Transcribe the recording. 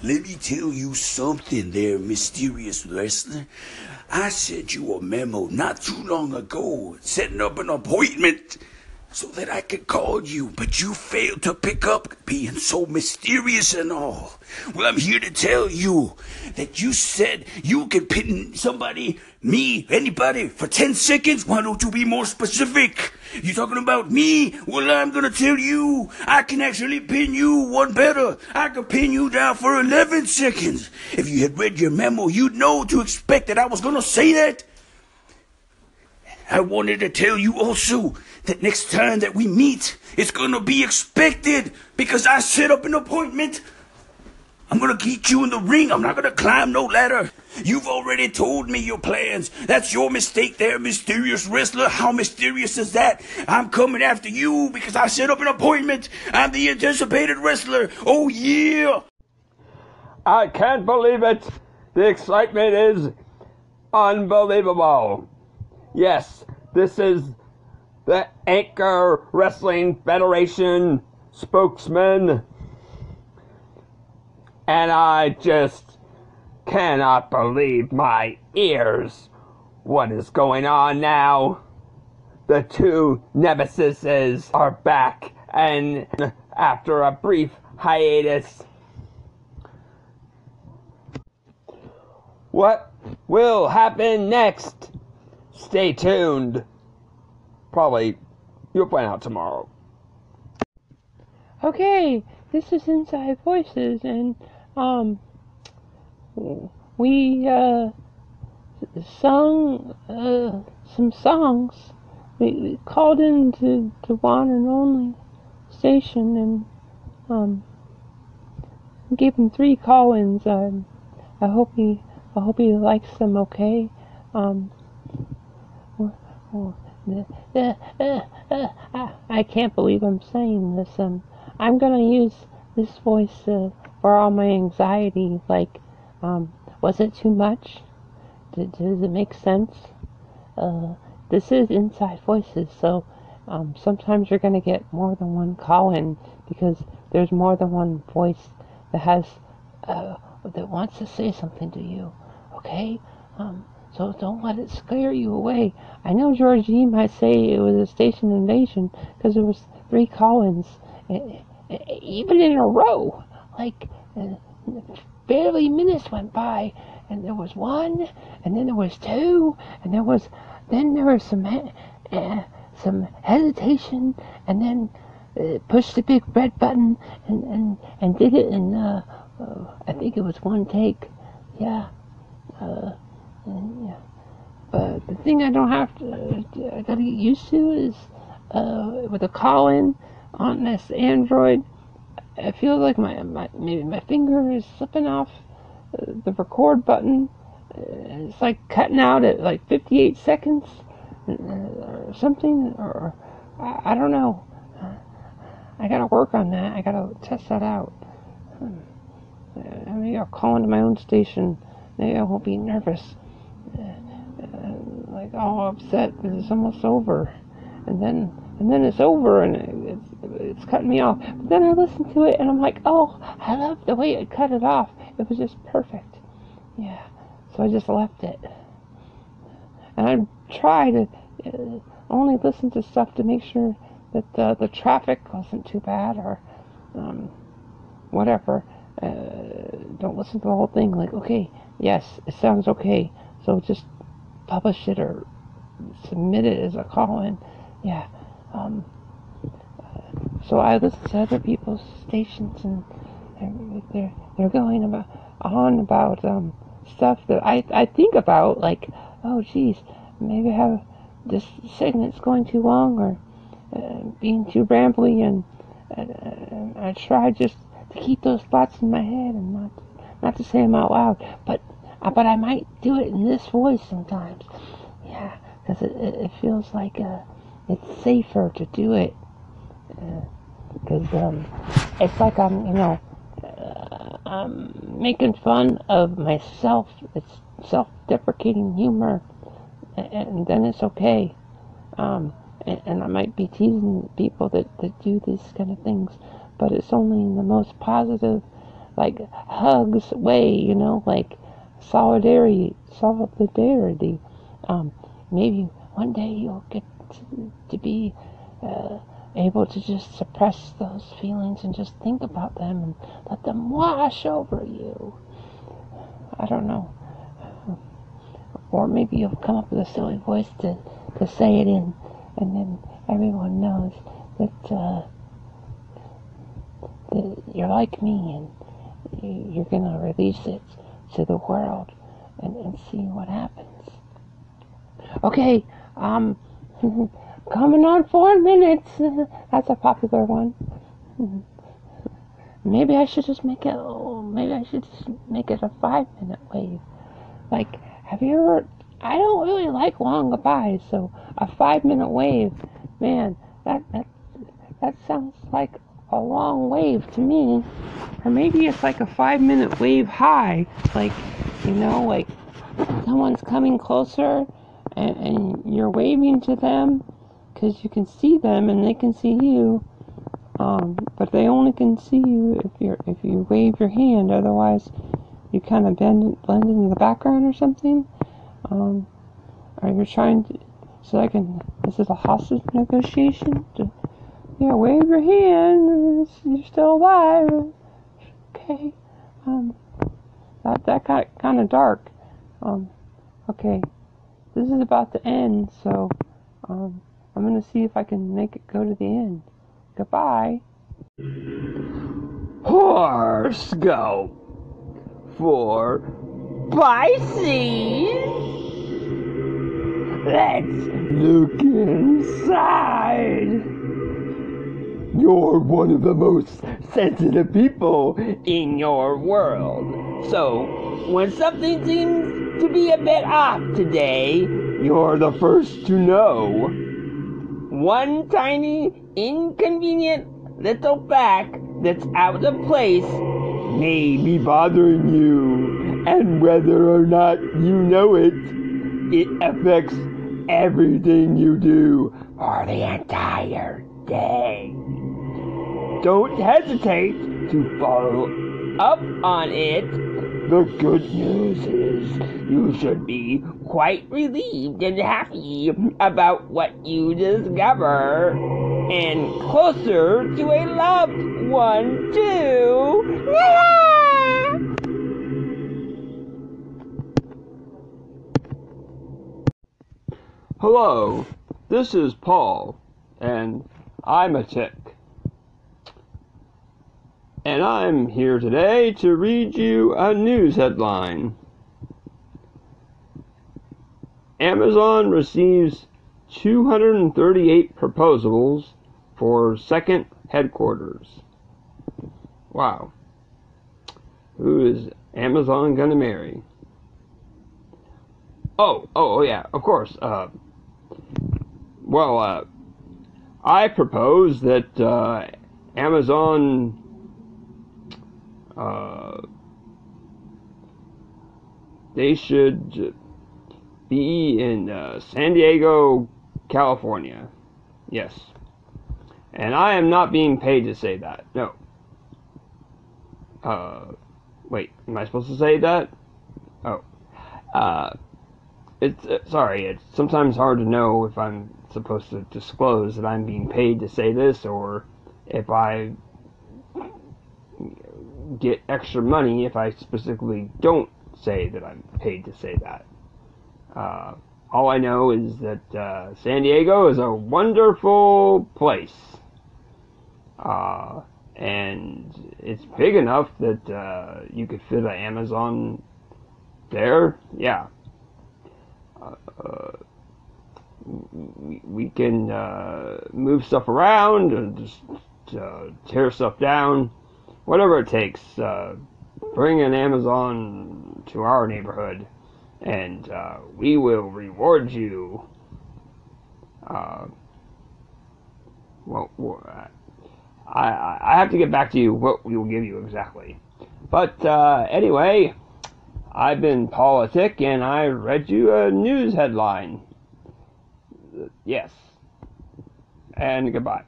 Let me tell you something there, mysterious wrestler. I sent you a memo not too long ago, setting up an appointment so that I could call you, but you failed to pick up, being so mysterious and all. Well, I'm here to tell you that you said you could pin somebody, me, anybody, for 10 seconds. Why don't you be more specific? You talking about me? Well, I'm gonna tell you, I can actually pin you one better. I can pin you down for 11 seconds. If you had read your memo, you'd know to expect that I was gonna say that. I wanted to tell you also that next time that we meet, it's gonna be expected because I set up an appointment. I'm gonna get you in the ring. I'm not gonna climb no ladder. You've already told me your plans. That's your mistake there, mysterious wrestler. How mysterious is that? I'm coming after you because I set up an appointment. I'm the anticipated wrestler. Oh, yeah. I can't believe it. The excitement is unbelievable. Yes, this is the Anchor Wrestling Federation spokesman. And I just cannot believe my ears. What is going on now? The two nemesises are back, and after a brief hiatus, what will happen next? Stay tuned. Probably you'll find out tomorrow. Okay, this is Inside Voices, and um, we uh sung uh some songs. We, called in to, to one and only station and um gave him three call-ins. Um, I hope he I hope he likes them. Okay. Um. I can't believe I'm saying this. Um, I'm gonna use this voice uh, for all my anxiety. Like, um, was it too much? Does it make sense? Uh, this is Inside Voices, so um, sometimes you're gonna get more than one call in because there's more than one voice that has uh, that wants to say something to you. Okay? Um, so don't let it scare you away. I know Georgie might say it was a station invasion because there was three call-ins, even in a row. Like uh, barely minutes went by, and there was one, and then there was two, and there was then there was some uh, some hesitation, and then uh, pushed the big red button and and and did it in uh, uh I think it was one take. Yeah. Yeah. But the thing I don't have to, I gotta get used to is uh, with a call-in on this Android. I feel like my, my maybe my finger is slipping off uh, the record button. It's like cutting out at like 58 seconds uh, or something, or I, I don't know. I gotta work on that. I gotta test that out. Hmm. Uh, maybe I'll call into my own station. Maybe I won't be nervous like all upset because it's almost over, and then and then it's over and it's it's cutting me off. But then I listen to it and I'm like, oh, I love the way it cut it off. It was just perfect. Yeah. So I just left it, and I try to uh, only listen to stuff to make sure that the the traffic wasn't too bad or um, whatever. Uh, don't listen to the whole thing. Like, okay, yes, it sounds okay. So just publish it or submit it as a call-in. Yeah. Um, so I listen to other people's stations and they're they're going about on about um, stuff that I I think about like oh geez maybe I have this segment's going too long or uh, being too rambly and, and, I try just to keep those thoughts in my head and not not to say them out loud but uh, but I might do it in this voice sometimes. Yeah, because it, it, feels like uh, it's safer to do it. Because uh, um, it's like I'm, you know, uh, I'm making fun of myself. It's self-deprecating humor, and, and then it's okay. Um, and, and, I might be teasing people that, that do these kind of things, but it's only in the most positive like hugs way, you know, like solidarity, solidarity. Um, maybe one day you'll get to, to be uh, able to just suppress those feelings and just think about them and let them wash over you. I don't know. Or maybe you'll come up with a silly voice to, to say it in, and then everyone knows that, uh, that you're like me and you're going to release it to the world and, and see what happens. Okay, um, coming on four minutes. That's a popular one. Maybe I should just make it, oh, maybe I should just make it a five minute wave. Like, have you ever, I don't really like long goodbyes, so a five minute wave, man, that, that, that sounds like a long wave to me. Or maybe it's like a five minute wave high. Like, you know, like someone's coming closer and, and you're waving to them because you can see them and they can see you. Um, but they only can see you if you if you wave your hand. Otherwise, you kind of bend blend into the background or something. Um, or you're trying to so I can. This is a hostage negotiation. To, yeah, wave your hand. You're still alive. Okay. Um, that that got kind of dark. Um, okay. This is about to end, so um, I'm gonna see if I can make it go to the end. Goodbye. Horoscope for Pisces. Let's look inside. You're one of the most sensitive people in your world. So, when something seems to be a bit off today, you're the first to know. One tiny, inconvenient little fact that's out of place may be bothering you, and whether or not you know it, it affects everything you do for the entire day. Don't hesitate to follow up on it. The good news is you should be quite relieved and happy about what you discover. And closer to a loved one, too. Hello, this is Paul, and I'm a tick. And I'm here today to read you a news headline. Amazon receives 238 proposals for second headquarters. Wow. Who is Amazon gonna marry? Oh, oh, oh yeah, of course. Uh, well, uh, I propose that uh, Amazon uh, they should be in uh, San Diego, California. Yes. And I am not being paid to say that. No. Uh, wait, am I supposed to say that? Oh. Uh, it's, uh, sorry, it's sometimes hard to know if I'm supposed to disclose that I'm being paid to say this or if I get extra money if I specifically don't say that I'm paid to say that. Uh, all I know is that uh, San Diego is a wonderful place. Uh, and it's big enough that uh, you could fit an Amazon there. Yeah. Uh, we, we can uh, move stuff around and just tear stuff down whatever it takes, uh, bring an Amazon to our neighborhood, and uh, we will reward you. Uh, well, I, I have to get back to you what we will give you exactly. But uh, anyway, I've been politic and I read you a news headline. Yes. And goodbye.